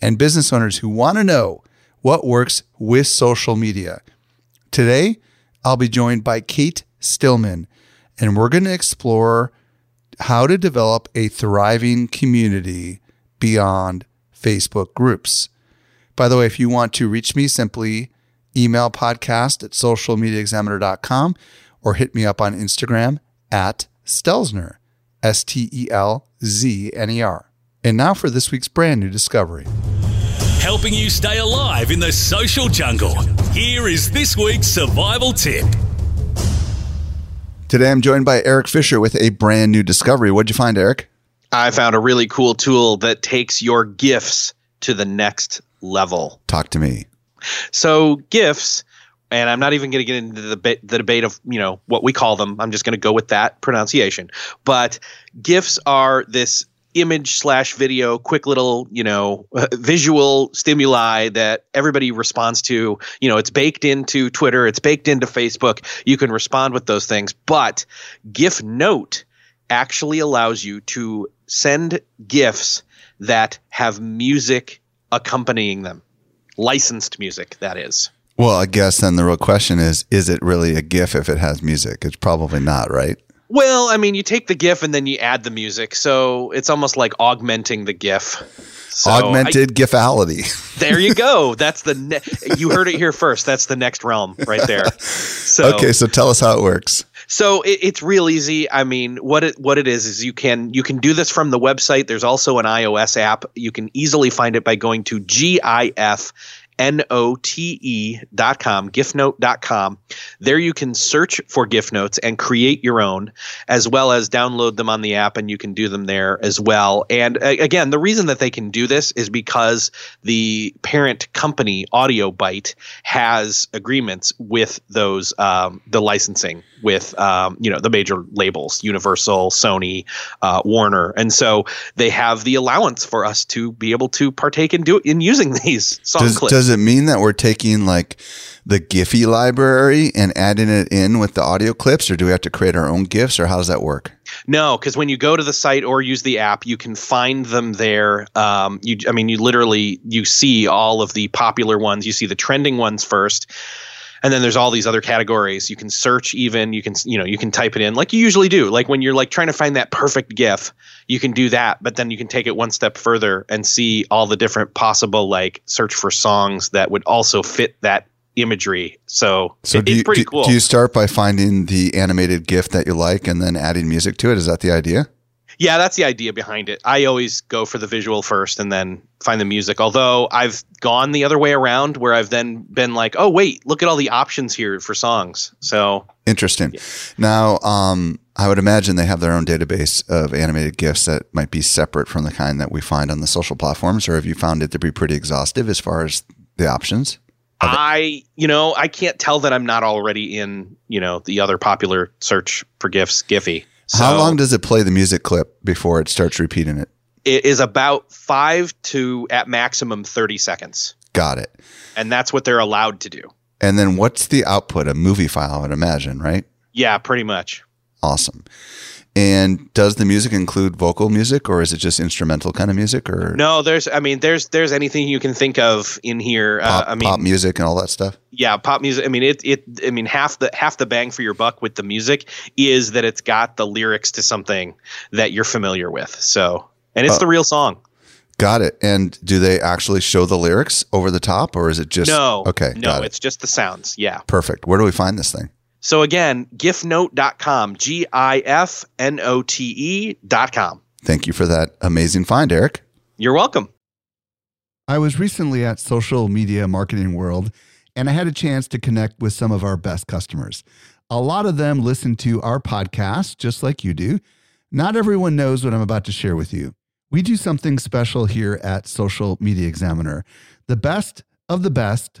and business owners who want to know what works with social media. Today, I'll be joined by Cate Stillman, and we're going to explore how to develop a thriving community beyond Facebook groups. By the way, if you want to reach me, simply email podcast at socialmediaexaminer.com or hit me up on Instagram at Stelzner, S T E L Z N E R. And now for this week's brand new discovery. Helping you stay alive in the social jungle. Here is this week's survival tip. Today I'm joined by Eric Fisher with a brand new discovery. What'd you find, Eric? I found a really cool tool that takes your GIFs to the next level. Talk to me. So GIFs, and I'm not even going to get into the, deba- the debate of you know what we call them. I'm just going to go with that pronunciation. But GIFs are this image slash video, quick little you know visual stimuli that everybody responds to. You know, it's baked into Twitter, it's baked into Facebook. You can respond with those things, but GIF Note actually allows you to send GIFs that have music accompanying them, licensed music, that is. Well, I guess then the real question is is it really a GIF if it has music? It's probably not, right? Well, I mean, you take the GIF and then you add the music, so it's almost like augmenting the GIF. So Augmented I, GIFality. there you go. That's the ne- you heard it here first. That's the next realm right there. So okay, so tell us how it works. So it, it's real easy. I mean, what it what it is is you can you can do this from the website. There's also an iOS app. You can easily find it by going to GIF N-O-T-E dot com. There you can search for gift notes and create your own, as well as download them on the app, and you can do them there as well. And uh, again, the reason that they can do this is because the parent company, Audio Byte, has agreements with those um, the licensing with um, you know the major labels, Universal, Sony, uh, Warner, and so they have the allowance for us to be able to partake in do in using these song Does, clips. does it mean that we're taking like the Giphy library and adding it in with the audio clips, or do we have to create our own GIFs, or how does that work? No, because when you go to the site or use the app, you can find them there. Um, you, I mean, you literally you see all of the popular ones. You see the trending ones first, and then there's all these other categories. You can search even. You can you know you can type it in like you usually do. Like when you're like trying to find that perfect GIF, you can do that. But then you can take it one step further and see all the different possible like search for songs that would also fit that imagery. So, So it- do it's pretty do, cool. do you start by finding the animated GIF that you like and then adding music to it? Is that the idea? Yeah, that's the idea behind it. I always go for the visual first and then find the music. Although I've gone the other way around where I've then been like, oh, wait, look at all the options here for songs. So, Interesting. Now, um, I would imagine they have their own database of animated GIFs that might be separate from the kind that we find on the social platforms, or have you found it to be pretty exhaustive as far as the options? I, you know, I can't tell that I'm not already in, you know, the other popular search for GIFs, Giphy. So How long does it play the music clip before it starts repeating it? it is about five to at maximum 30 seconds. Got it. And that's what they're allowed to do. And then what's the output? A movie file, I would imagine, right? Yeah, pretty much. Awesome. And does the music include vocal music or is it just instrumental kind of music or No, there's, I mean, there's, there's anything you can think of in here. pop, uh, I mean, pop music and all that stuff? yeah, pop music. I mean, it, it, I mean, half the, half the bang for your buck with the music is that it's got the lyrics to something that you're familiar with. So, and it's Oh. the real song. Got it. And do they actually show the lyrics over the top or is it just no. Okay. No, got it. it's just the sounds. Yeah. Perfect. Where do we find this thing? So again, gifnote.com, G I F N O T E.com. Thank you for that amazing find, Eric. You're welcome. I was recently at Social Media Marketing World and I had a chance to connect with some of our best customers. A lot of them listen to our podcast just like you do. Not everyone knows what I'm about to share with you. We do something special here at Social Media Examiner. The best of the best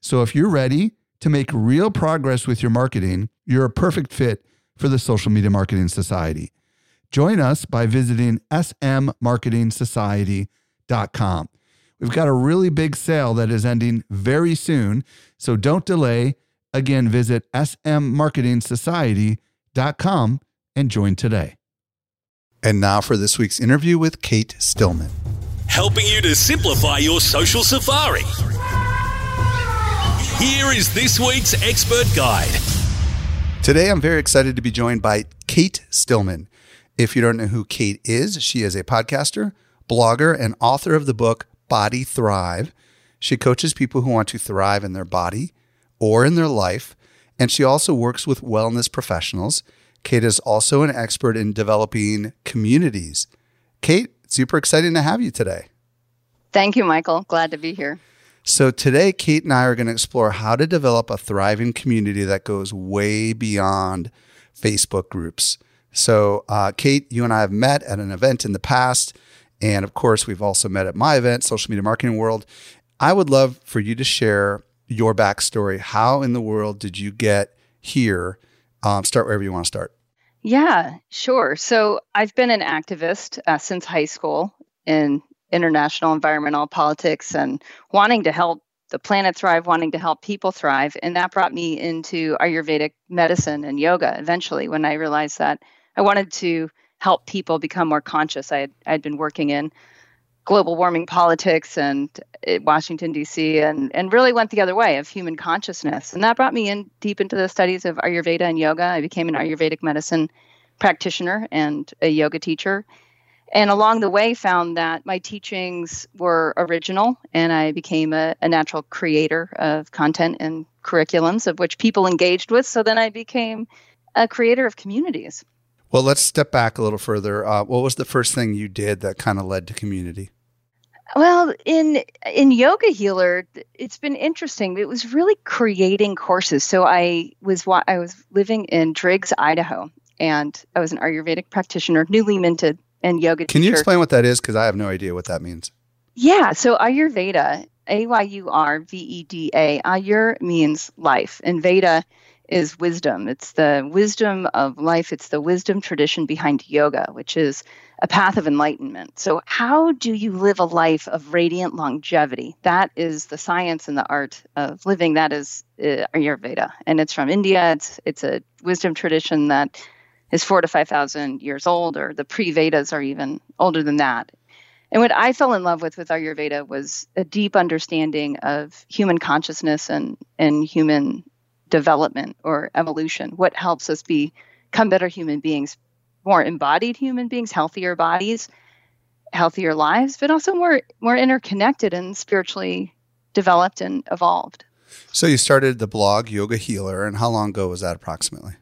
So if you're ready to make real progress with your marketing, you're a perfect fit for the Social Media Marketing Society. Join us by visiting smmarketingsociety.com. We've got a really big sale that is ending very soon, so don't delay. Again, visit smmarketingsociety.com and join today. And now for this week's interview with Cate Stillman. helping you to simplify your social safari. Here is this week's expert guide. Today, I'm very excited to be joined by Cate Stillman. If you don't know who Cate is, she is a podcaster, blogger, and author of the book Body Thrive. She coaches people who want to thrive in their body or in their life, and she also works with wellness professionals. Cate is also an expert in developing communities. Cate, super exciting to have you today. Thank you, Michael. Glad to be here. So, today, Cate and I are going to explore how to develop a thriving community that goes way beyond Facebook groups. So, uh, Cate, you and I have met at an event in the past. And of course, we've also met at my event, Social Media Marketing World. I would love for you to share your backstory. How in the world did you get here? Um, start wherever you want to start. Yeah, sure. So I've been an activist uh, since high school in international environmental politics and wanting to help the planet thrive, wanting to help people thrive. And that brought me into Ayurvedic medicine and yoga eventually when I realized that I wanted to help people become more conscious. I had, I'd been working in global warming politics and uh, Washington D.C. and and really went the other way of human consciousness, and that brought me in deep into the studies of Ayurveda and yoga. I became an Ayurvedic medicine practitioner and a yoga teacher, and along the way found that my teachings were original, and I became a, a natural creator of content and curriculums of which people engaged with. So then I became a creator of communities. Well, let's step back a little further. Uh, what was the first thing you did that kind of led to community? Well, in in Yoga Healer, it's been interesting. It was really creating courses. So I was wa- I was living in Driggs, Idaho, and I was an Ayurvedic practitioner, newly minted, and yoga Can you explain what that is? Because I have no idea what that means. Yeah, so Ayurveda, A Y U R V E D A, Ayur means life, and Veda is wisdom. It's the wisdom of life, it's the wisdom tradition behind yoga, which is a path of enlightenment. So, how do you live a life of radiant longevity? That is the science and the art of living. That is uh, Ayurveda, and it's from India. It's it's a wisdom tradition that is four to five thousand years old, or the pre Vedas are even older than that. And what I fell in love with with Ayurveda was a deep understanding of human consciousness and, and human development or evolution. What helps us be, become better human beings, more embodied human beings, healthier bodies, healthier lives, but also more more interconnected and spiritually developed and evolved. So you started the blog Yoga Healer, and how long ago was that approximately?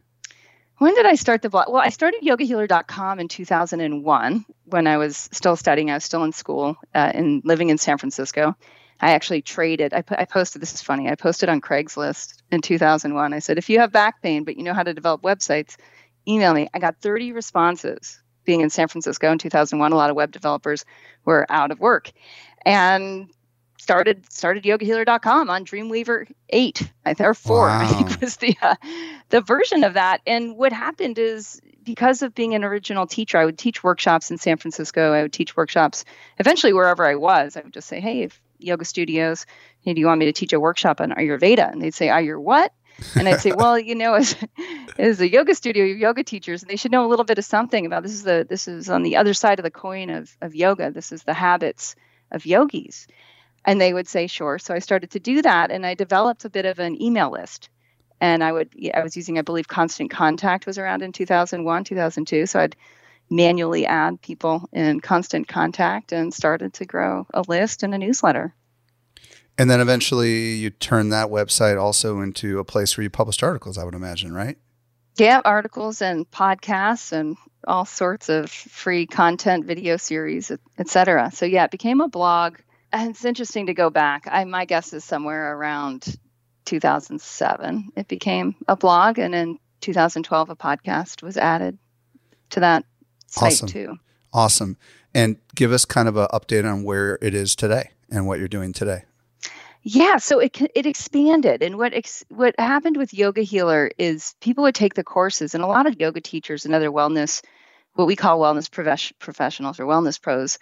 When did I start the blog? Well, I started yogahealer.com in 2001 when I was still studying. I was still in school uh, and living in San Francisco. I actually traded. I, I posted. This is funny. I posted on Craigslist in 2001. I said, if you have back pain but you know how to develop websites, email me. I got 30 responses. Being in San Francisco in 2001, a lot of web developers were out of work, and started started yogahealer.com on Dreamweaver 8 I or 4 I think was the uh, the version of that and what happened is because of being an original teacher, I would teach workshops in San Francisco. I would teach workshops eventually wherever I was. I would just say, hey, if yoga studios, hey, do you want me to teach a workshop on Ayurveda? And they'd say, Ayur what? And I'd say, well, you know, as, as a yoga studio, you're yoga teachers, and they should know a little bit of something about this is the this is on the other side of the coin of, of yoga. This is the habits of yogis. And they would say, sure. So I started to do that and I developed a bit of an email list. And I would, I was using, I believe, Constant Contact was around in 2001, 2002. So I'd manually add people in Constant Contact and started to grow a list and a newsletter. And then eventually you turn that website also into a place where you published articles, I would imagine, right? Yeah, articles and podcasts and all sorts of free content, video series, etc. So yeah, it became a blog. And it's interesting to go back. I my guess is somewhere around 2007 it became a blog and in 2012 a podcast was added to that site awesome. too. Awesome. And give us kind of an update on where it is today and what you're doing today. Yeah, so it it expanded, and what ex, what happened with Yoga Healer is people would take the courses, and a lot of yoga teachers and other wellness, what we call wellness professionals or wellness pros,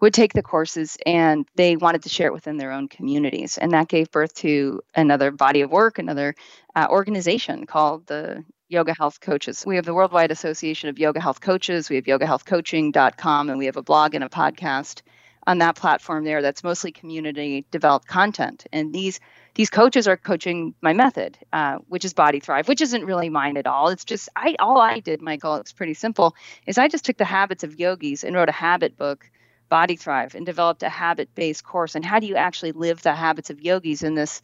would take the courses and they wanted to share it within their own communities, and that gave birth to another body of work, another uh, organization called the Yoga Health Coaches. We have the Worldwide Association of Yoga Health Coaches. We have yogahealthcoaching.com, and we have a blog and a podcast on that platform there that's mostly community developed content and these these coaches are coaching my method uh, which is body thrive which isn't really mine at all it's just i all i did michael it's pretty simple is i just took the habits of yogis and wrote a habit book body thrive and developed a habit based course and how do you actually live the habits of yogis in this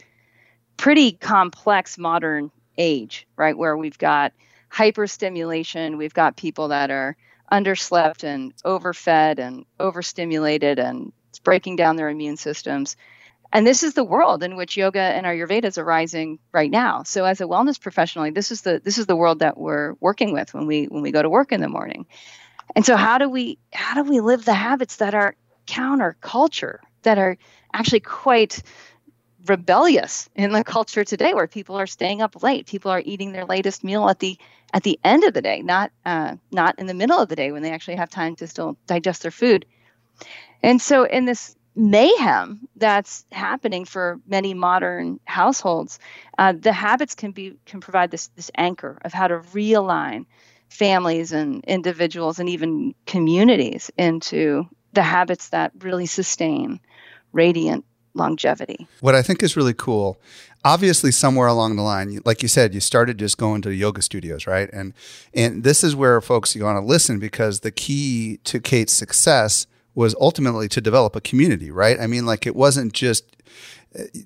pretty complex modern age right where we've got hyperstimulation we've got people that are underslept and overfed and overstimulated and it's breaking down their immune systems. And this is the world in which yoga and Ayurveda is arising right now. So as a wellness professional, this is the this is the world that we're working with when we when we go to work in the morning. And so how do we how do we live the habits that are counter culture, that are actually quite rebellious in the culture today where people are staying up late people are eating their latest meal at the at the end of the day not uh, not in the middle of the day when they actually have time to still digest their food? And so in this mayhem that's happening for many modern households uh, the habits can be can provide this this anchor of how to realign families and individuals and even communities into the habits that really sustain radiant longevity. What I think is really cool, obviously somewhere along the line, like you said, you started just going to yoga studios, right? And and this is where folks you want to listen because the key to Cate's success was ultimately to develop a community, right? I mean, like it wasn't just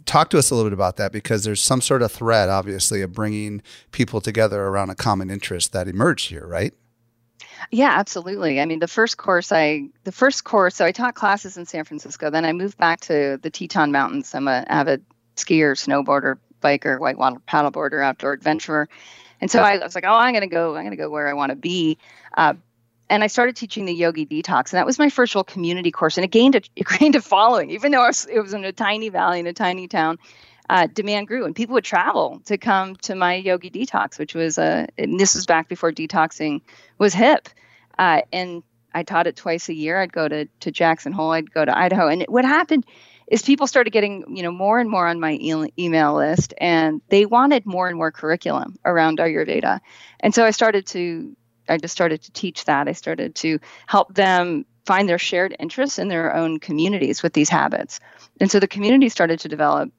talk to us a little bit about that because there's some sort of thread obviously of bringing people together around a common interest that emerged here, right? Yeah, absolutely. I mean, the first course I the first course, so I taught classes in San Francisco. Then I moved back to the Teton Mountains. I'm an avid skier, snowboarder, biker, whitewater paddleboarder, outdoor adventurer. And so I was like, oh, I'm going to go. I'm going to go where I want to be. Uh, and I started teaching the Yogi Detox, and that was my first real community course, and it gained a, it gained a following, even though it was, it was in a tiny valley in a tiny town. Uh, demand grew and people would travel to come to my yogi detox which was a and this was back before detoxing was hip. Uh, and i taught it twice a year. I'd go to, to jackson hole i'd go to idaho and what happened is people started getting you know more and more on my e- email list and they wanted more and more curriculum around ayurveda. And so i started to i just started to teach that i started to help them find their shared interests in their own communities with these habits and so the community started to develop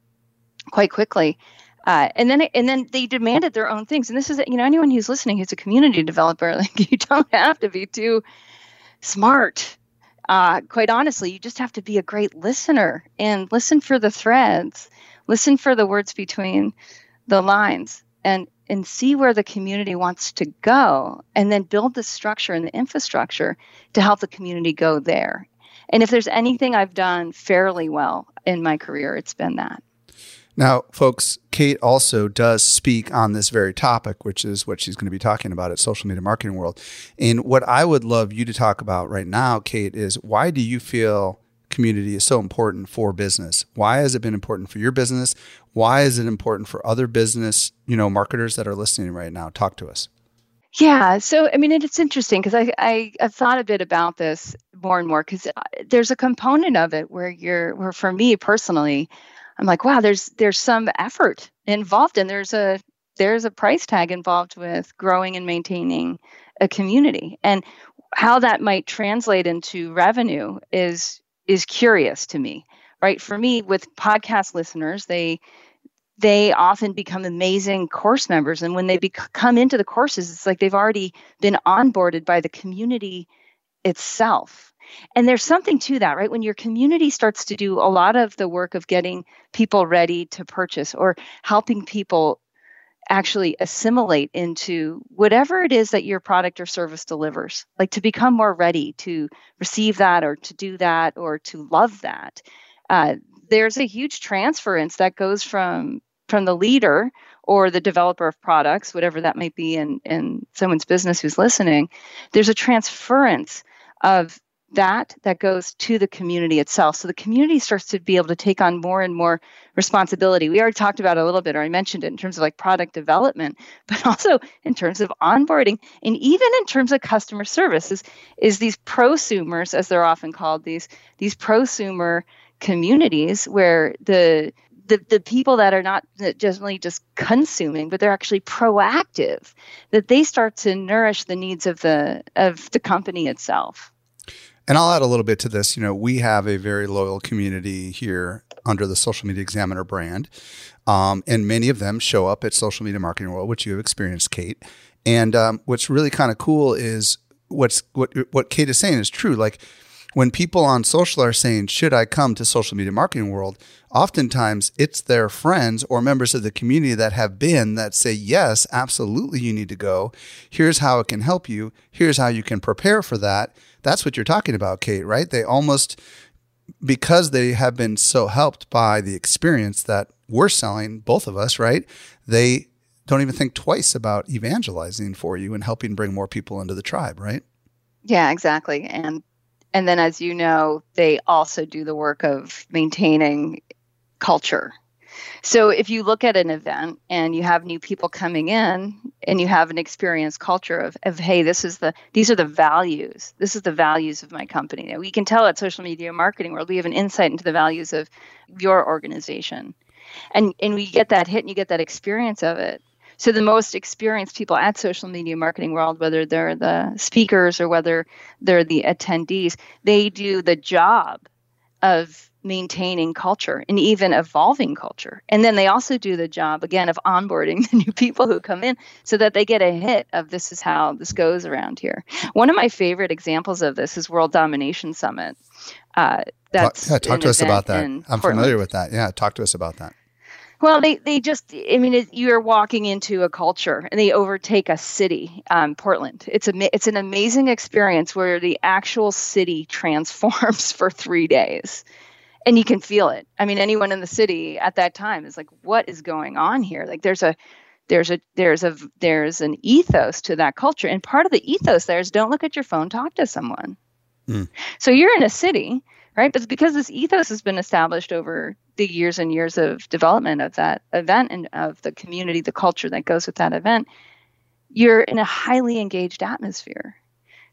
quite quickly. Uh, and then and then they demanded their own things. And this is you know anyone who's listening who's a community developer, like you don't have to be too smart. Uh, quite honestly, you just have to be a great listener and listen for the threads, listen for the words between the lines, and and see where the community wants to go, and then build the structure and the infrastructure to help the community go there. And if there's anything I've done fairly well in my career, it's been that. Now, folks, Cate also does speak on this very topic, which is what she's going to be talking about at Social Media Marketing World. And what I would love you to talk about right now, Cate, is why do you feel community is so important for business? Why has it been important for your business? Why is it important for other business, you know, marketers that are listening right now? Talk to us. Yeah. So, I mean, it's interesting because I, I, I've thought a bit about this more and more because uh, there's a component of it where you're, where for me personally, I'm like, wow, there's, there's some effort involved and there's a, there's a price tag involved with growing and maintaining a community. And how that might translate into revenue is, is curious to me, right? For me, with podcast listeners, they, they often become amazing course members. And when they bec- come into the courses, it's like they've already been onboarded by the community itself. And there's something to that, right? When your community starts to do a lot of the work of getting people ready to purchase or helping people actually assimilate into whatever it is that your product or service delivers, like to become more ready to receive that or to do that or to love that. Uh, there's a huge transference that goes from from the leader or the developer of products, whatever that might be in, in someone's business who's listening, there's a transference of that that goes to the community itself. So the community starts to be able to take on more and more responsibility. We already talked about a little bit, or I mentioned it in terms of like product development, but also in terms of onboarding and even in terms of customer services is, is these prosumers, as they're often called, these these prosumer communities where the the, the people that are not generally just consuming, but they're actually proactive, that they start to nourish the needs of the of the company itself. And I'll add a little bit to this. You know, we have a very loyal community here under the Social Media Examiner brand, um, and many of them show up at Social Media Marketing World, which you have experienced, Cate. And um, what's really kind of cool is what's what what Cate is saying is true. Like when people on social are saying, Should I come to social media marketing world? Oftentimes it's their friends or members of the community that have been that say, Yes, absolutely, you need to go. Here's how it can help you. Here's how you can prepare for that. That's what you're talking about, Cate, right? They almost, because they have been so helped by the experience that we're selling, both of us, right? They don't even think twice about evangelizing for you and helping bring more people into the tribe, right? Yeah, exactly. And and then, as you know, they also do the work of maintaining culture. So if you look at an event and you have new people coming in and you have an experienced culture of, of hey, this is the these are the values. This is the values of my company. We can tell at social media marketing world we have an insight into the values of your organization. And and we get that hit and you get that experience of it. So the most experienced people at social media marketing world, whether they're the speakers or whether they're the attendees, they do the job of maintaining culture and even evolving culture. And then they also do the job again of onboarding the new people who come in so that they get a hit of this is how this goes around here. One of my favorite examples of this is World Domination Summit. Uh, that's talk, yeah, talk to us about that. I'm Portland. familiar with that. Yeah, talk to us about that. Well, they, they just, I mean, it, you're walking into a culture and they overtake a city, um, Portland. It's a, it's an amazing experience where the actual city transforms for three days and you can feel it. I mean, anyone in the city at that time is like, what is going on here? Like there's a, there's a, there's a, there's an ethos to that culture. And part of the ethos there is don't look at your phone, talk to someone. Mm. So you're in a city right? But it's because this ethos has been established over the years and years of development of that event and of the community, the culture that goes with that event, you're in a highly engaged atmosphere.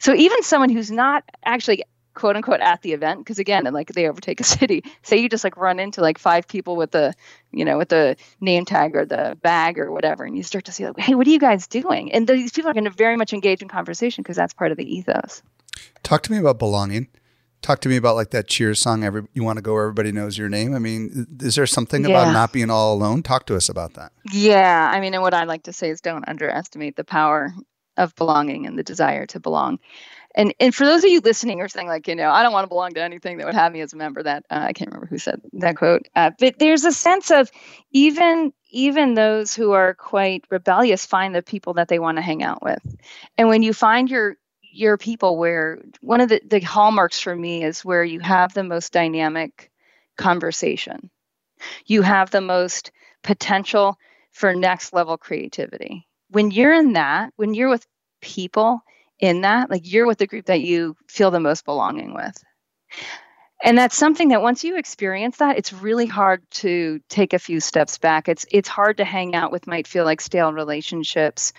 So even someone who's not actually quote unquote at the event because again and like they overtake a city say you just like run into like five people with the you know with the name tag or the bag or whatever and you start to see like hey what are you guys doing and these people are going to very much engage in conversation because that's part of the ethos talk to me about belonging talk to me about like that cheers song every you want to go where everybody knows your name? I mean is there something yeah. about not being all alone? Talk to us about that. Yeah i mean and what i like to say is don't underestimate the power of belonging and the desire to belong. And and for those of you listening or saying like you know i don't want to belong to anything that would have me as a member that uh, i can't remember who said that quote uh, but there's a sense of even even those who are quite rebellious find the people that they want to hang out with. And when you find your your people where one of the, the hallmarks for me is where you have the most dynamic conversation. You have the most potential for next level creativity. When you're in that, when you're with people in that, like you're with the group that you feel the most belonging with. And that's something that once you experience that, it's really hard to take a few steps back. It's it's hard to hang out with might feel like stale relationships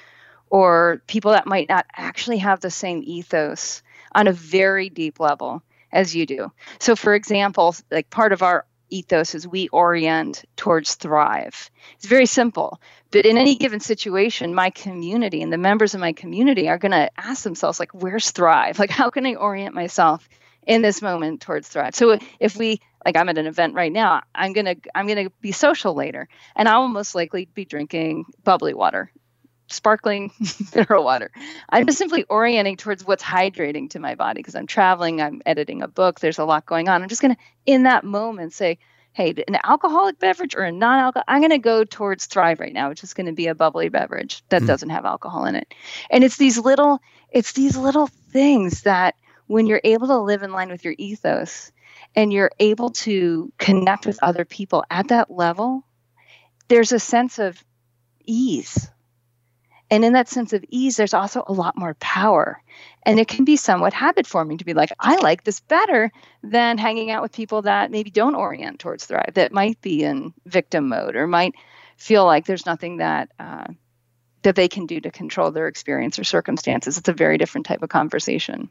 or people that might not actually have the same ethos on a very deep level as you do. So, for example, like part of our ethos is we orient towards thrive. It's very simple. But in any given situation, my community and the members of my community are going to ask themselves, like, where's thrive? Like, how can I orient myself in this moment towards thrive? So if we like I'm at an event right now, I'm gonna I'm gonna be social later, and I'll most likely be drinking bubbly water sparkling mineral water. I'm just simply orienting towards what's hydrating to my body because I'm traveling, I'm editing a book, there's a lot going on. I'm just going to, in that moment, say, hey, an alcoholic beverage or a non alcoholic, I'm going to go towards Thrive right now, which is going to be a bubbly beverage that mm. doesn't have alcohol in it. And it's these little, it's these little things that when you're able to live in line with your ethos and you're able to connect with other people at that level, there's a sense of ease and in that sense of ease, there's also a lot more power. And it can be somewhat habit forming to be like, I like this better than hanging out with people that maybe don't orient towards thrive, that might be in victim mode or might feel like there's nothing that uh, that they can do to control their experience or circumstances. It's a very different type of conversation.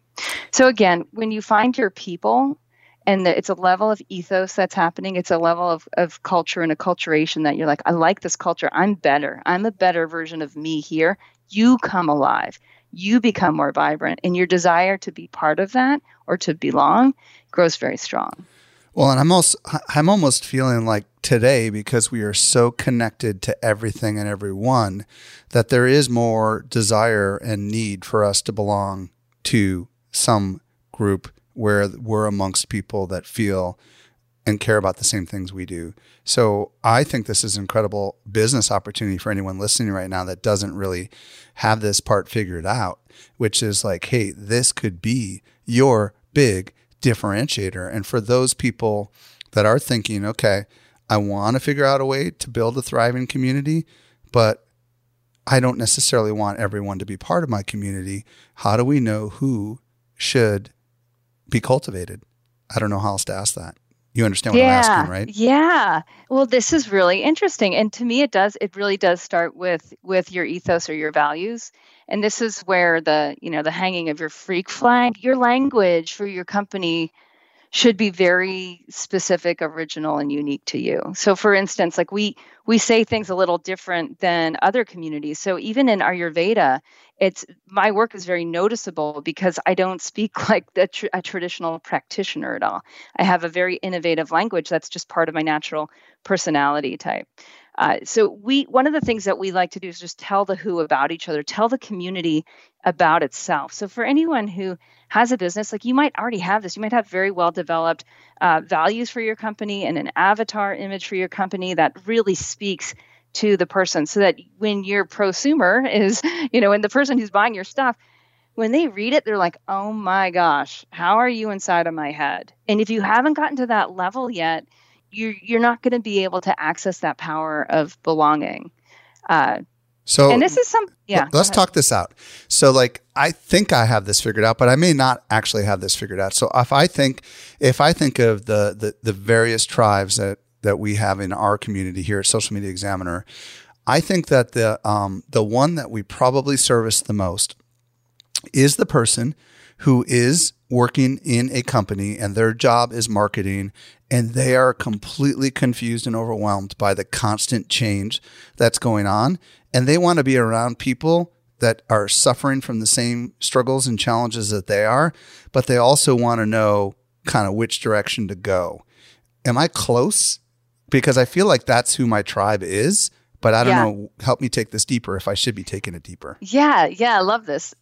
So again, when you find your people and it's a level of ethos that's happening. It's a level of, of culture and acculturation that you're like i like this culture. I'm better. I'm a better version of me here. You come alive. You become more vibrant and your desire to be part of that or to belong grows very strong. Well and i'm also i'm almost feeling like today because we are so connected to everything and everyone that there is more desire and need for us to belong to some group where we're amongst people that feel and care about the same things we do. So I think this is an incredible business opportunity for anyone listening right now that doesn't really have this part figured out, which is like, hey, this could be your big differentiator. And for those people that are thinking, okay, I want to figure out a way to build a thriving community, but I don't necessarily want everyone to be part of my community. How do we know who should be cultivated? I don't know how else to ask that. You understand what yeah, I'm asking, right? Yeah. Well, this is really interesting, and to me, it does. It really does start with with your ethos or your values, and this is where the you know the hanging of your freak flag, your language for your company should be very specific, original, and unique to you. So, for instance, like we we say things a little different than other communities. So, even in Ayurveda, it's my work is very noticeable because I don't speak like the a traditional practitioner at all. I have a very innovative language that's just part of my natural personality type. Uh, so we one of the things that we like to do is just tell the who about each other, tell the community about itself. So for anyone who has a business, like you might already have this, you might have very well developed uh, values for your company and an avatar image for your company that really speaks to the person, so that when your prosumer is, you know, when the person who's buying your stuff when they read it, they're like, oh my gosh, how are you inside of my head? And if you haven't gotten to that level yet, you're you're not going to be able to access that power of belonging. Uh, so and this is some yeah. Let's talk this out. So like I think I have this figured out, but I may not actually have this figured out. So if I think if I think of the the, the various tribes that that we have in our community here at Social Media Examiner, I think that the um, the one that we probably service the most is the person who is working in a company and their job is marketing and they are completely confused and overwhelmed by the constant change that's going on. And they want to be around people that are suffering from the same struggles and challenges that they are, but they also want to know kind of which direction to go. Am I close? Because I feel like that's who my tribe is, but I don't yeah. know. Help me take this deeper if I should be taking it deeper. Yeah, yeah, I love this.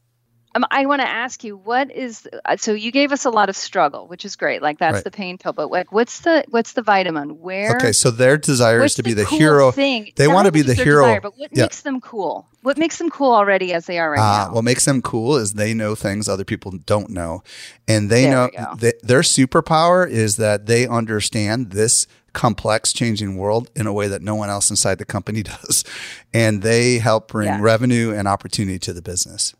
Um, I want to ask you, what is uh, so? You gave us a lot of struggle, which is great. Like that's right. the pain pill. But like, what's the what's the vitamin? Where? Okay, so their desire is to be the, cool hero. Thing? They want to be the hero. Desire, but what yeah. makes them cool? What makes them cool already as they are right uh, now? What makes them cool is they know things other people don't know, and they there know they, their superpower is that they understand this complex changing world in a way that no one else inside the company does and they help bring yeah. revenue and opportunity to the business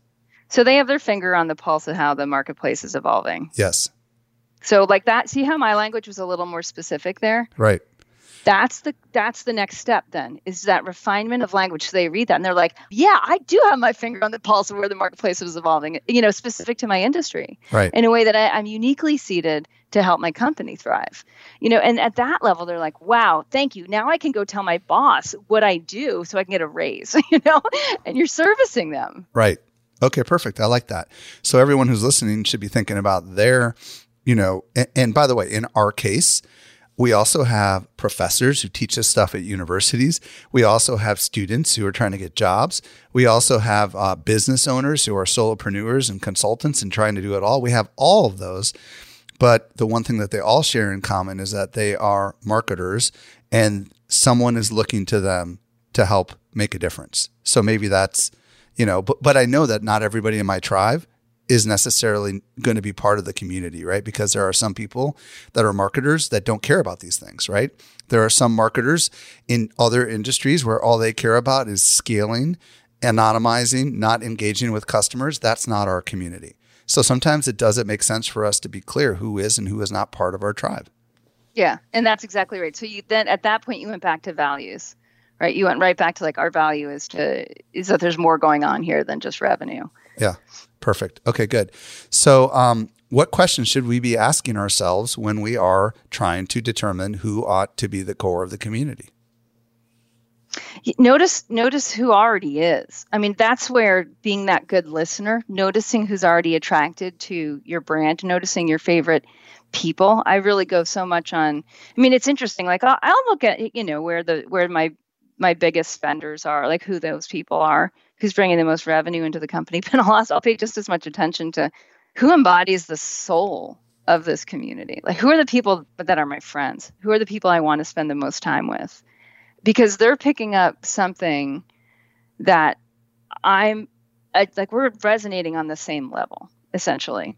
so they have their finger on the pulse of how the marketplace is evolving. Yes. So like that, see how my language was a little more specific there? Right. that's the that's the next step then is that refinement of language so they read that and they're like yeah i do have my finger on the pulse of where the marketplace is evolving you know specific to my industry right in a way that I, i'm uniquely seated to help my company thrive you know and at that level they're like wow thank you now i can go tell my boss what i do so i can get a raise you know and you're servicing them right okay perfect i like that so everyone who's listening should be thinking about their you know and, and by the way in our case we also have professors who teach us stuff at universities. We also have students who are trying to get jobs. We also have uh, business owners who are solopreneurs and consultants and trying to do it all. We have all of those. But the one thing that they all share in common is that they are marketers and someone is looking to them to help make a difference. So maybe that's, you know, but, but I know that not everybody in my tribe is necessarily going to be part of the community, right? Because there are some people that are marketers that don't care about these things, right? There are some marketers in other industries where all they care about is scaling, anonymizing, not engaging with customers. That's not our community. So sometimes it doesn't make sense for us to be clear who is and who is not part of our tribe. Yeah, and that's exactly right. So you then at that point you went back to values, right? You went right back to like our value is to is that there's more going on here than just revenue. Yeah. Perfect. Okay, good. So, um, what questions should we be asking ourselves when we are trying to determine who ought to be the core of the community? Notice notice who already is. I mean, that's where being that good listener, noticing who's already attracted to your brand, noticing your favorite people. I really go so much on I mean, it's interesting like I'll, I'll look at you know where the where my my biggest vendors are, like who those people are who's bringing the most revenue into the company, but I'll, I'll pay just as much attention to who embodies the soul of this community. Like, who are the people that are my friends? Who are the people I want to spend the most time with? Because they're picking up something that I'm I, like, we're resonating on the same level, essentially.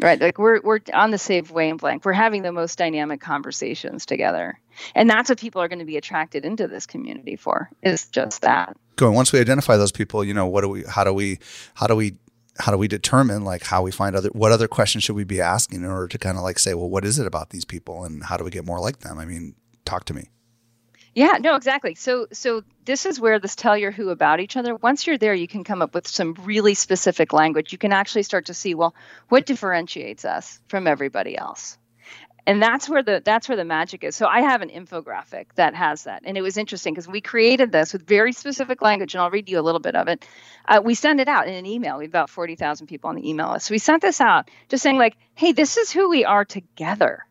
Right. Like we're we're on the same wavelength. We're having the most dynamic conversations together. And that's what people are going to be attracted into this community for, is just that going once we identify those people you know what do we how do we how do we how do we determine like how we find other what other questions should we be asking in order to kind of like say well what is it about these people and how do we get more like them i mean talk to me yeah no exactly. So so this is where this tell your who about each other once you're there you can come up with some really specific language. You can actually start to see well what differentiates us from everybody else? And that's where the that's where the magic is. So i have an infographic that has that and it was interesting because we created this with very specific language and i'll read you a little bit of it. Uh, we send it out in an email. We have about 40000 people on the email list. So we sent this out just saying like hey this is who we are together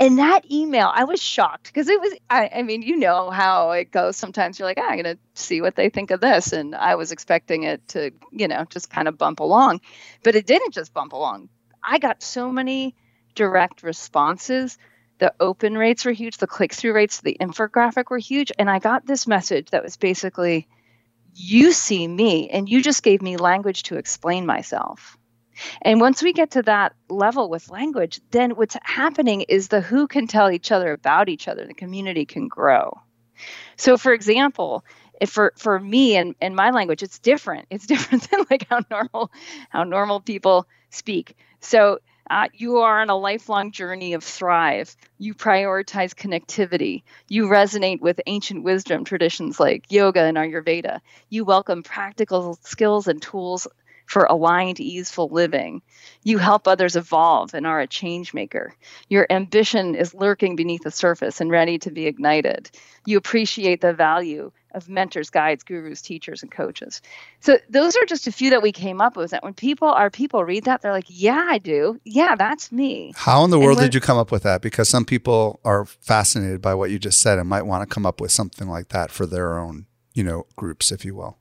and that email i was shocked because it was I, I, mean you know how it goes sometimes you're like ah, i'm going to see what they think of this and i was expecting it to you know just kind of bump along but it didn't just bump along i got so many direct responses. The open rates were huge, the click through rates, the infographic were huge. And I got this message that was basically, you see me, and you just gave me language to explain myself. And once we get to that level with language, then what's happening is the who can tell each other about each other, the community can grow. So, for example, for for me and, and my language, it's different. It's different than like how normal how normal people speak. So uh, you are on a lifelong journey of thrive. You prioritize connectivity. You resonate with ancient wisdom traditions like yoga and Ayurveda. You welcome practical skills and tools for aligned, easeful living. You help others evolve and are a change maker. Your ambition is lurking beneath the surface and ready to be ignited. You appreciate the value of mentors, guides, gurus, teachers, and coaches. So those are just a few that we came up with. That when people, our people read that, they're like, "Yeah, I do. Yeah, that's me." How in the world did you come up with that? Because some people are fascinated by what you just said and might want to come up with something like that for their own, you know, groups, if you will.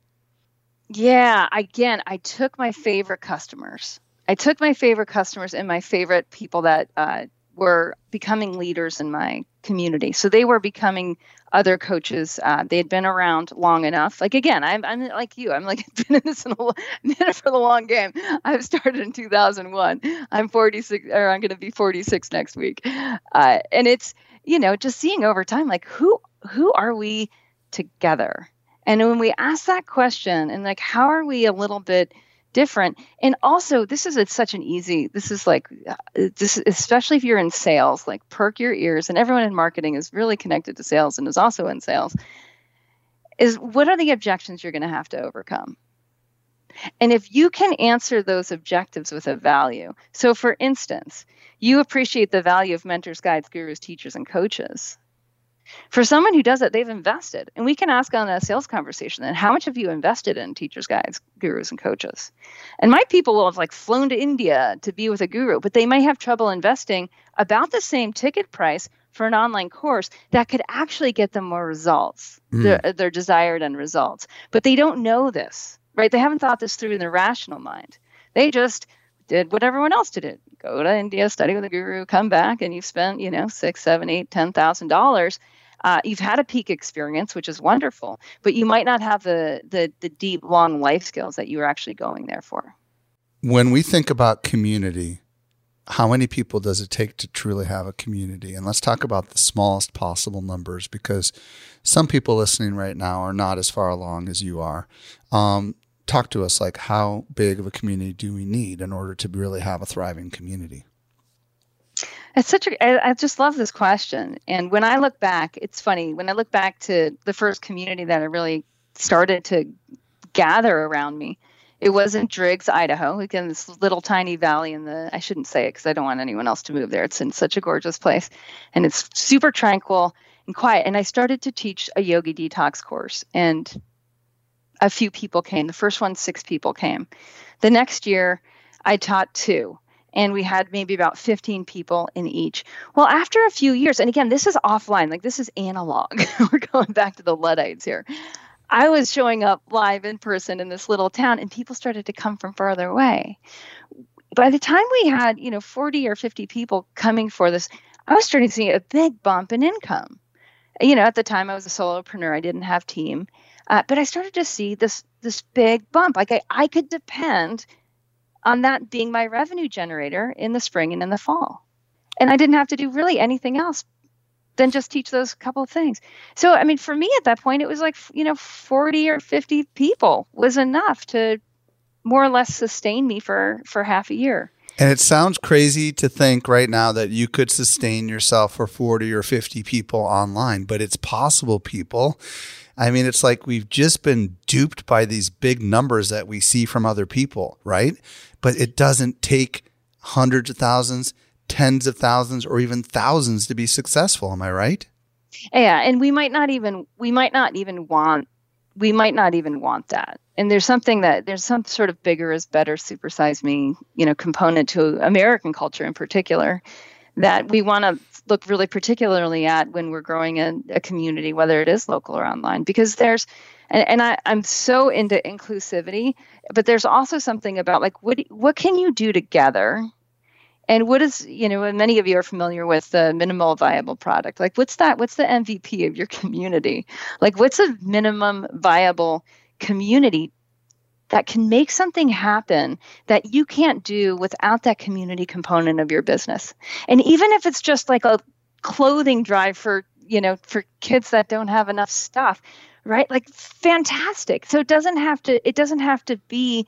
Yeah, again, I took my favorite customers. I took my favorite customers and my favorite people that uh, were becoming leaders in my community. So they were becoming other coaches. Uh, they had been around long enough. Like again, I'm, I'm like you. I'm like I've been in this in a, in for the long game. I've started in 2001. I'm 46, or I'm going to be 46 next week. Uh, and it's you know just seeing over time, like who who are we together? And when we ask that question and like, how are we a little bit different. And also, this is a, such an easy. This is like uh, this, especially if you're in sales. Like perk your ears, and everyone in marketing is really connected to sales and is also in sales. Is what are the objections you're going to have to overcome? And if you can answer those objectives with a value, so for instance, you appreciate the value of mentors, guides, gurus, teachers, and coaches. For someone who does it, they've invested. And we can ask on a sales conversation then, how much have you invested in teachers, guides, gurus, and coaches? And my people will have like flown to India to be with a guru, but they might have trouble investing about the same ticket price for an online course that could actually get them more results, mm. their, their desired end results. But they don't know this right? They haven't thought this through in their rational mind. They just did what everyone else did. Go to India, study with a guru, come back, and you've spent, you know, six, seven, eight, ten thousand dollars. Uh, you've had a peak experience, which is wonderful, but you might not have the the the deep, long life skills that you were actually going there for. When we think about community, how many people does it take to truly have a community? And let's talk about the smallest possible numbers because some people listening right now are not as far along as you are. Um, talk to us like how big of a community do we need in order to really have a thriving community? It's such a. I, I just love this question. And when I look back, it's funny. When I look back to the first community that I really started to gather around me, it was in Driggs, Idaho. Again, this little tiny valley in the. I shouldn't say it because I don't want anyone else to move there. It's in such a gorgeous place, and it's super tranquil and quiet. And I started to teach a yogi detox course, and a few people came. The first one, six people came. The next year, I taught two, and we had maybe about 15 people in each. Well, after a few years, and again, this is offline, like this is analog. We're going back to the Luddites here. I was showing up live in person in this little town, and people started to come from farther away. By the time we had, you know, 40 or 50 people coming for this, I was starting to see a big bump in income. You know, at the time I was a solopreneur, I didn't have team. Uh, but I started to see this this big bump. Like I, I could depend on that being my revenue generator in the spring and in the fall. And I didn't have to do really anything else than just teach those couple of things. So, I mean, for me at that point, it was like, you know, 40 or 50 people was enough to more or less sustain me for, for half a year. And it sounds crazy to think right now that you could sustain yourself for 40 or 50 people online, but it's possible, people. I mean, it's like we've just been duped by these big numbers that we see from other people, right? But it doesn't take hundreds of thousands, tens of thousands, or even thousands to be successful. Am I right? Yeah, and we might not even we might not even want we might not even want that. And there's something that there's some sort of bigger is better supersize me, you know, component to American culture in particular that we want to look really particularly at when we're growing a, a community, whether it is local or online, because there's and, and I, I'm so into inclusivity, but there's also something about like what what can you do together? And what is you know many of you are familiar with the minimal viable product. Like what's that what's the mvp of your community? Like what's a minimum viable community that can make something happen that you can't do without that community component of your business. And even if it's just like a clothing drive for, you know, for kids that don't have enough stuff, right? Like fantastic. So it doesn't have to it doesn't have to be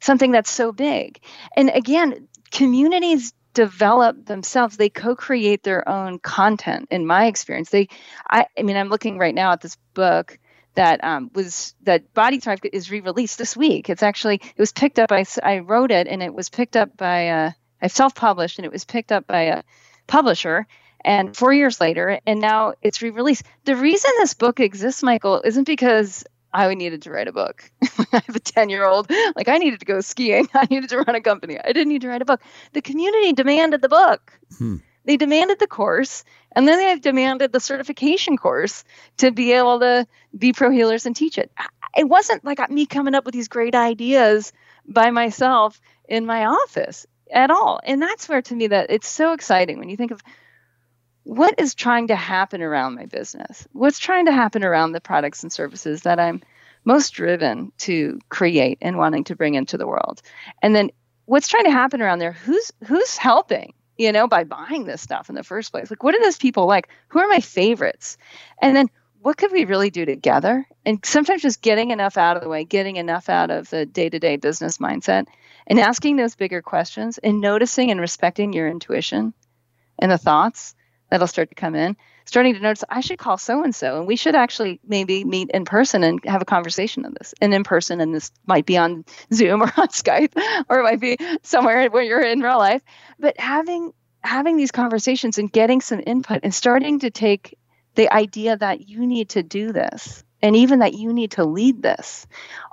something that's so big. And again, communities develop themselves they co-create their own content in my experience they i i mean i'm looking right now at this book that um, was that Body Thrive is re-released this week. It's actually it was picked up. I I wrote it and it was picked up by uh, I self-published and it was picked up by a publisher. And four years later, and now it's re-released. The reason this book exists, Michael, isn't because I needed to write a book. I have a 10 year old. Like, I needed to go skiing. I needed to run a company. I didn't need to write a book. The community demanded the book. Hmm. They demanded the course, and then they demanded the certification course to be able to be pro healers and teach it. It wasn't like me coming up with these great ideas by myself in my office at all. And that's where, to me, that it's so exciting when you think of what is trying to happen around my business, what's trying to happen around the products and services that I'm most driven to create and wanting to bring into the world, and then what's trying to happen around there who's who's helping you know, by buying this stuff in the first place. Like, what are those people like? Who are my favorites? And then what could we really do together? And sometimes just getting enough out of the way, getting enough out of the day to day business mindset, and asking those bigger questions and noticing and respecting your intuition and the thoughts that'll start to come in starting to notice I should call so and so, and we should actually maybe meet in person and have a conversation on this. And in person, and this might be on Zoom or on Skype, or it might be somewhere where you're in real life. But having having these conversations and getting some input and starting to take the idea that you need to do this and even that you need to lead this.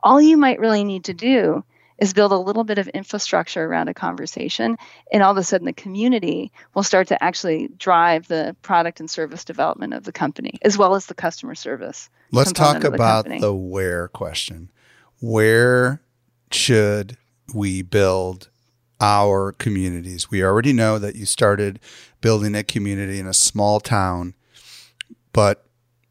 All you might really need to do is build a little bit of infrastructure around a conversation and all of a sudden the community will start to actually drive the product and service development of the company as well as the customer service let's talk about the, the where question. Where should we build our communities? We already know that you started building a community in a small town but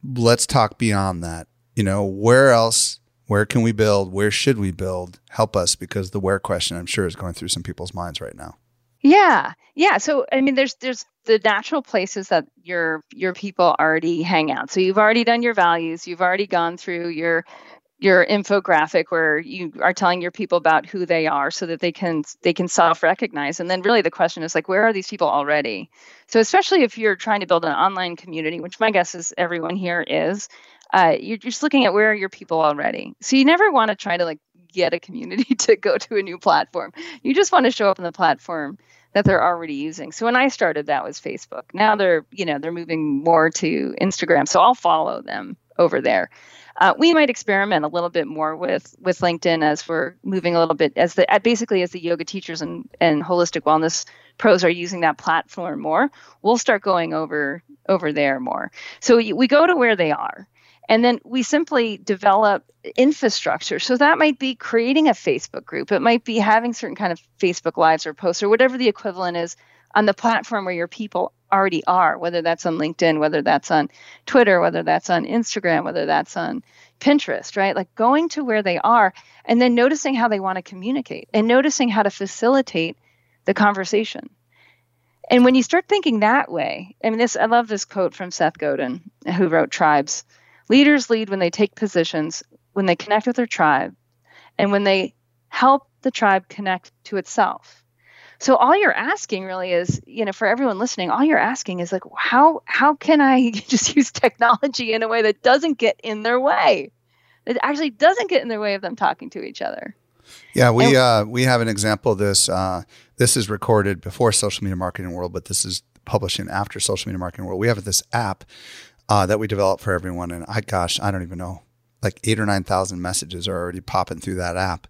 let's talk beyond that. You know where else where can we build? Where should we build? Help us because the where question I'm sure is going through some people's minds right now. Yeah. Yeah. So I mean there's there's the natural places that your your people already hang out. So you've already done your values, you've already gone through your your infographic where you are telling your people about who they are so that they can they can self-recognize and then really the question is like where are these people already so especially if you're trying to build an online community which my guess is everyone here is uh, you're just looking at where are your people already. So you never want to try to like get a community to go to a new platform. You just want to show up on the platform that they're already using. So when I started, that was Facebook. Now they're you know they're moving more to Instagram. So I'll follow them over there. Uh, we might experiment a little bit more with with LinkedIn as we're moving a little bit as the basically as the yoga teachers and and holistic wellness pros are using that platform more. We'll start going over over there more. So we, we go to where they are. And then we simply develop infrastructure. So that might be creating a Facebook group. It might be having certain kind of Facebook lives or posts or whatever the equivalent is on the platform where your people already are, whether that's on LinkedIn, whether that's on Twitter, whether that's on Instagram, whether that's on Pinterest, right? Like going to where they are and then noticing how they want to communicate and noticing how to facilitate the conversation. And when you start thinking that way, I mean this I love this quote from Seth Godin, who wrote Tribes. Leaders lead when they take positions, when they connect with their tribe, and when they help the tribe connect to itself. So all you're asking really is, you know, for everyone listening, all you're asking is like, how how can I just use technology in a way that doesn't get in their way? That actually doesn't get in their way of them talking to each other. Yeah, we uh, we have an example of this. Uh, this is recorded before social media marketing world, but this is publishing after social media marketing world. We have this app uh, that we developed for everyone. And I, gosh, I don't even know, like eight or 9,000 messages are already popping through that app.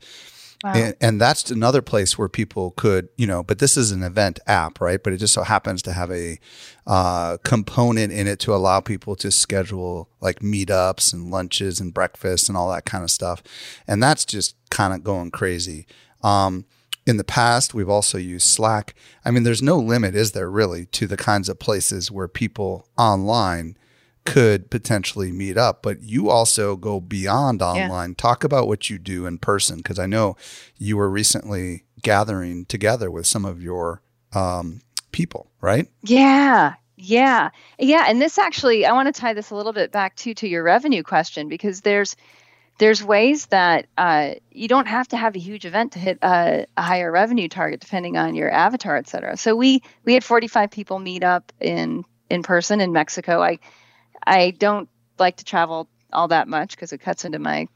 Wow. And, and, that's another place where people could, you know, but this is an event app, right? But it just so happens to have a uh, component in it to allow people to schedule like meetups and lunches and breakfasts and all that kind of stuff. And that's just kind of going crazy. Um, in the past, we've also used Slack. I mean, there's no limit, is there really, to the kinds of places where people online could potentially meet up, but you also go beyond online. Yeah. Talk about what you do in person, because I know you were recently gathering together with some of your um, people, right? Yeah, yeah, yeah. And this actually, I want to tie this a little bit back to to your revenue question because there's there's ways that uh, you don't have to have a huge event to hit a, a, higher revenue target depending on your avatar et cetera so we we had 45 people meet up in in person in mexico i I don't like to travel all that much because it cuts into my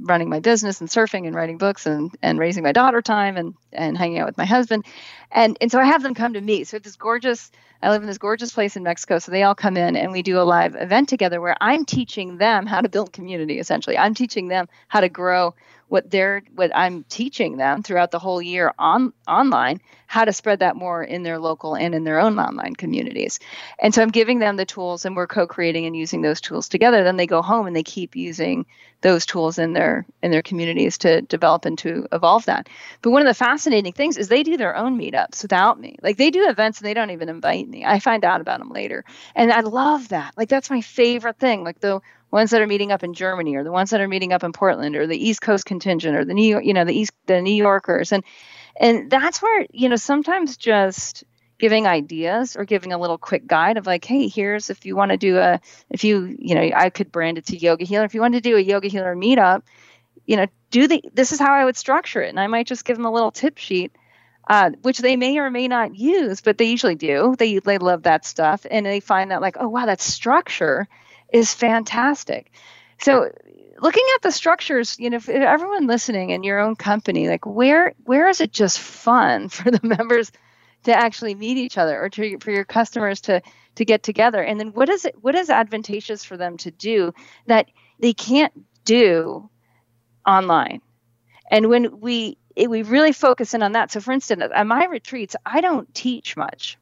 running my business and surfing and writing books and, and raising my daughter time and, and hanging out with my husband. And, and so I have them come to me. So this gorgeous, I live in this gorgeous place in Mexico. So they all come in and we do a live event together where I'm teaching them how to build community, essentially. I'm teaching them how to grow what they're what I'm teaching them throughout the whole year on online how to spread that more in their local and in their own online communities. And so I'm giving them the tools and we're co-creating and using those tools together. Then they go home and they keep using those tools in their in their communities to develop and to evolve that. But one of the fascinating things is they do their own meetups without me. Like they do events and they don't even invite me. I find out about them later. And I love that. Like that's my favorite thing. Like the ones that are meeting up in Germany or the ones that are meeting up in Portland or the East Coast contingent or the New York, you know, the East the New Yorkers and and that's where, you know, sometimes just giving ideas or giving a little quick guide of like, hey, here's if you want to do a, if you, you know, I could brand it to Yoga Healer. If you want to do a Yoga Healer meetup, you know, do the, this is how I would structure it. And I might just give them a little tip sheet, uh, which they may or may not use, but they usually do. They, they love that stuff. And they find that like, oh, wow, that structure is fantastic. So looking at the structures, you know, everyone listening in your own company, like where where is it just fun for the members to actually meet each other or to, for your customers to to get together? And then what is it what is advantageous for them to do that they can't do online? And when we we really focus in on that. So for instance, at my retreats, I don't teach much.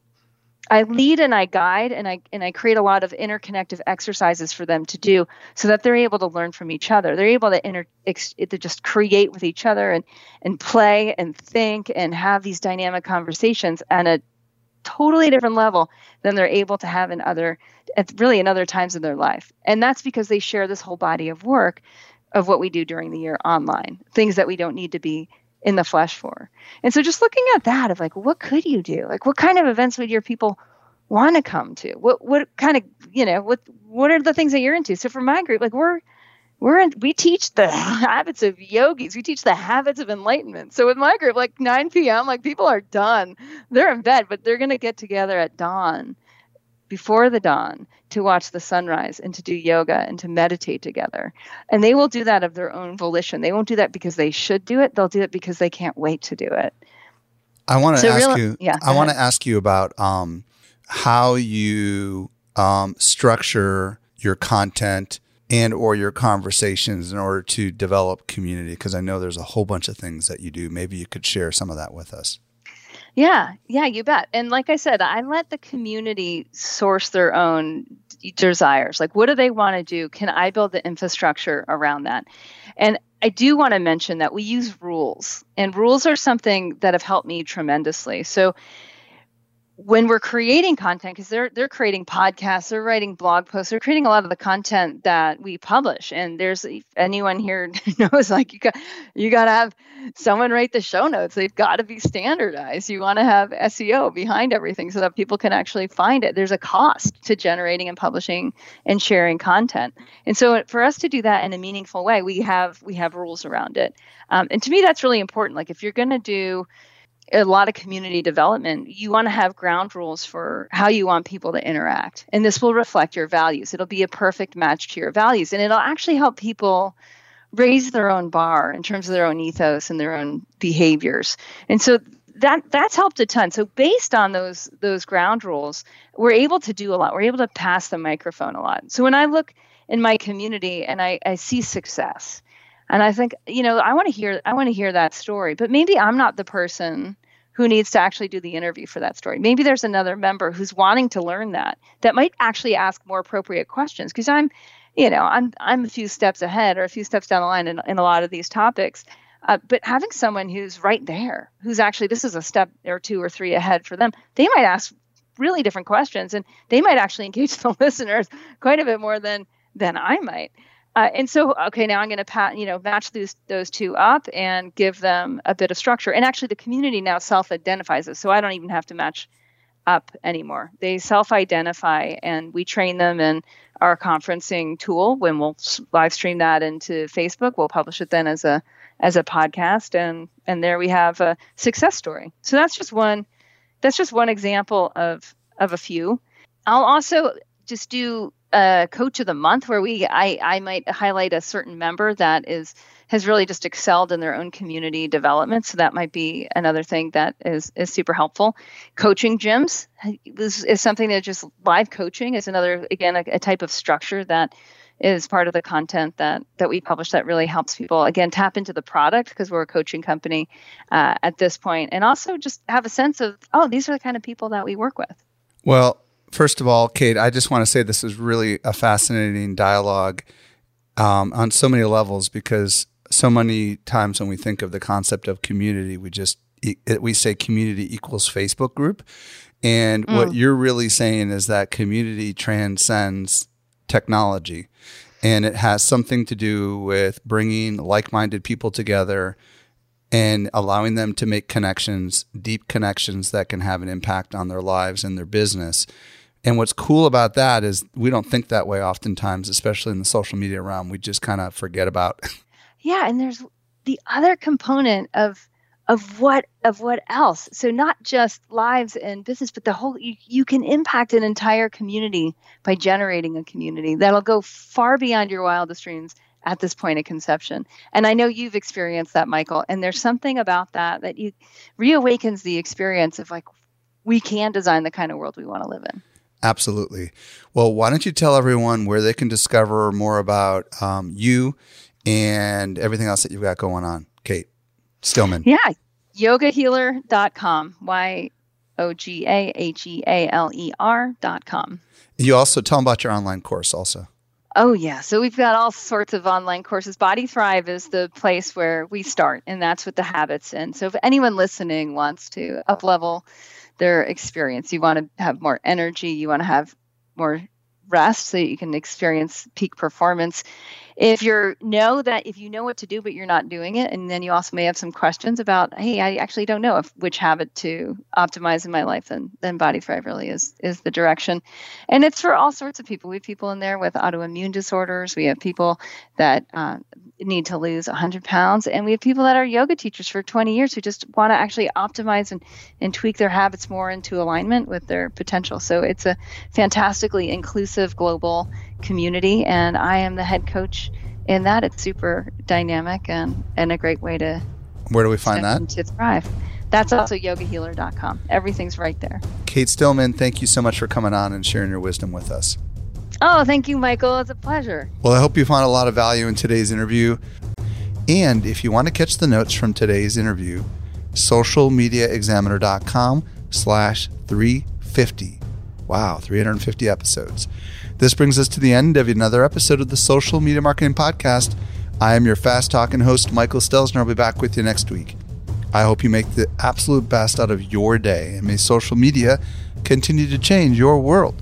I lead and I guide and I and I create a lot of interconnective exercises for them to do so that they're able to learn from each other. They're able to inter to just create with each other and and play and think and have these dynamic conversations at a totally different level than they're able to have in other at really in other times in their life. And that's because they share this whole body of work of what we do during the year online. Things that we don't need to be in the flesh for. And so just looking at that of like what could you do? Like what kind of events would your people want to come to? What what kind of, you know, what what are the things that you're into? So for my group, like we're we're in, we teach the habits of yogis. We teach the habits of enlightenment. So with my group, like 9 p.m., like people are done. They're in bed, but they're going to get together at dawn before the dawn to watch the sunrise and to do yoga and to meditate together. And they will do that of their own volition. They won't do that because they should do it. They'll do it because they can't wait to do it. I want to so ask you. Yeah, I want to ask you about um, how you um, structure your content and or your conversations in order to develop community because i know there's a whole bunch of things that you do maybe you could share some of that with us yeah, yeah, you bet. And like I said, I let the community source their own desires. Like, what do they want to do? Can I build the infrastructure around that? And I do want to mention that we use rules, and rules are something that have helped me tremendously. So, when we're creating content because they're they're creating podcasts they're writing blog posts they're creating a lot of the content that we publish. And there's anyone here knows like you got you got to have someone write the show notes. They've got to be standardized. You want to have seo behind everything so that people can actually find it. There's a cost to generating and publishing and sharing content. And so for us to do that in a meaningful way we have we have rules around it. Um, and to me that's really important. Like if you're going to do a lot of community development, you want to have ground rules for how you want people to interact. And this will reflect your values. It'll be a perfect match to your values. And it'll actually help people raise their own bar in terms of their own ethos and their own behaviors. And so that that's helped a ton. So based on those those ground rules, we're able to do a lot. We're able to pass the microphone a lot. So when I look in my community and I, I see success, and I think, you know, I want to hear I want to hear that story, but maybe I'm not the person who needs to actually do the interview for that story. Maybe there's another member who's wanting to learn that that might actually ask more appropriate questions because I'm, you know, I'm I'm a few steps ahead or a few steps down the line in, in a lot of these topics. Uh, but having someone who's right there, who's actually this is a step or two or three ahead for them, they might ask really different questions and they might actually engage the listeners quite a bit more than than I might. Uh, and so, okay, now I'm going to pat, you know, match those those two up and give them a bit of structure. And actually, the community now self-identifies it, so I don't even have to match up anymore. They self-identify, and we train them in our conferencing tool. When we'll live stream that into Facebook, we'll publish it then as a as a podcast, and and there we have a success story. So that's just one. That's just one example of of a few. I'll also just do coach of the month where we I, I might highlight a certain member that is has really just excelled in their own community development. So that might be another thing that is is super helpful. Coaching gyms this is something that just live coaching is another again a, a type of structure that is part of the content that that we publish that really helps people again tap into the product because we're a coaching company uh, at this point and also just have a sense of oh these are the kind of people that we work with. Well First of all, Cate, I just want to say this is really a fascinating dialogue um, on so many levels because so many times when we think of the concept of community, we just we say community equals Facebook group, and mm. what you're really saying is that community transcends technology, and it has something to do with bringing like-minded people together and allowing them to make connections, deep connections that can have an impact on their lives and their business. And what's cool about that is we don't think that way oftentimes, especially in the social media realm. We just kind of forget about. Yeah, and there's the other component of of what of what else. So not just lives and business, but the whole you, you can impact an entire community by generating a community that'll go far beyond your wildest dreams at this point of conception. And I know you've experienced that, Michael. And there's something about that that you reawakens the experience of like we can design the kind of world we want to live in. Absolutely. Well, why don't you tell everyone where they can discover more about um, you and everything else that you've got going on, Cate Stillman? Yeah, yogahealer.com. Y O G A H E A L E R.com. You also tell them about your online course, also. Oh, yeah. So we've got all sorts of online courses. Body Thrive is the place where we start, and that's with the habits. And so if anyone listening wants to up level their experience, you want to have more energy, you want to have more rest so that you can experience peak performance. If you know that if you know what to do but you're not doing it and then you also may have some questions about hey i actually don't know if which habit to optimize in my life then then body thrive really is is the direction. And it's for all sorts of people. We have people in there with autoimmune disorders. We have people that uh, need to lose 100 pounds. And we have people that are yoga teachers for 20 years who just want to actually optimize and, and tweak their habits more into alignment with their potential. So it's a fantastically inclusive global community and i am the head coach in that. It's super dynamic and, and a great way to where do we find that? to thrive. That's also yogahealer.com everything's right there. Cate stillman thank you so much for coming on and sharing your wisdom with us oh thank you michael it's a pleasure well i hope you found a lot of value in today's interview and if you want to catch the notes from today's interview socialmediaexaminer.com slash 350 wow 350 episodes this brings us to the end of another episode of the Social Media Marketing Podcast. I am your fast talking host, Michael Stelzner. I'll be back with you next week. I hope you make the absolute best out of your day and may social media continue to change your world.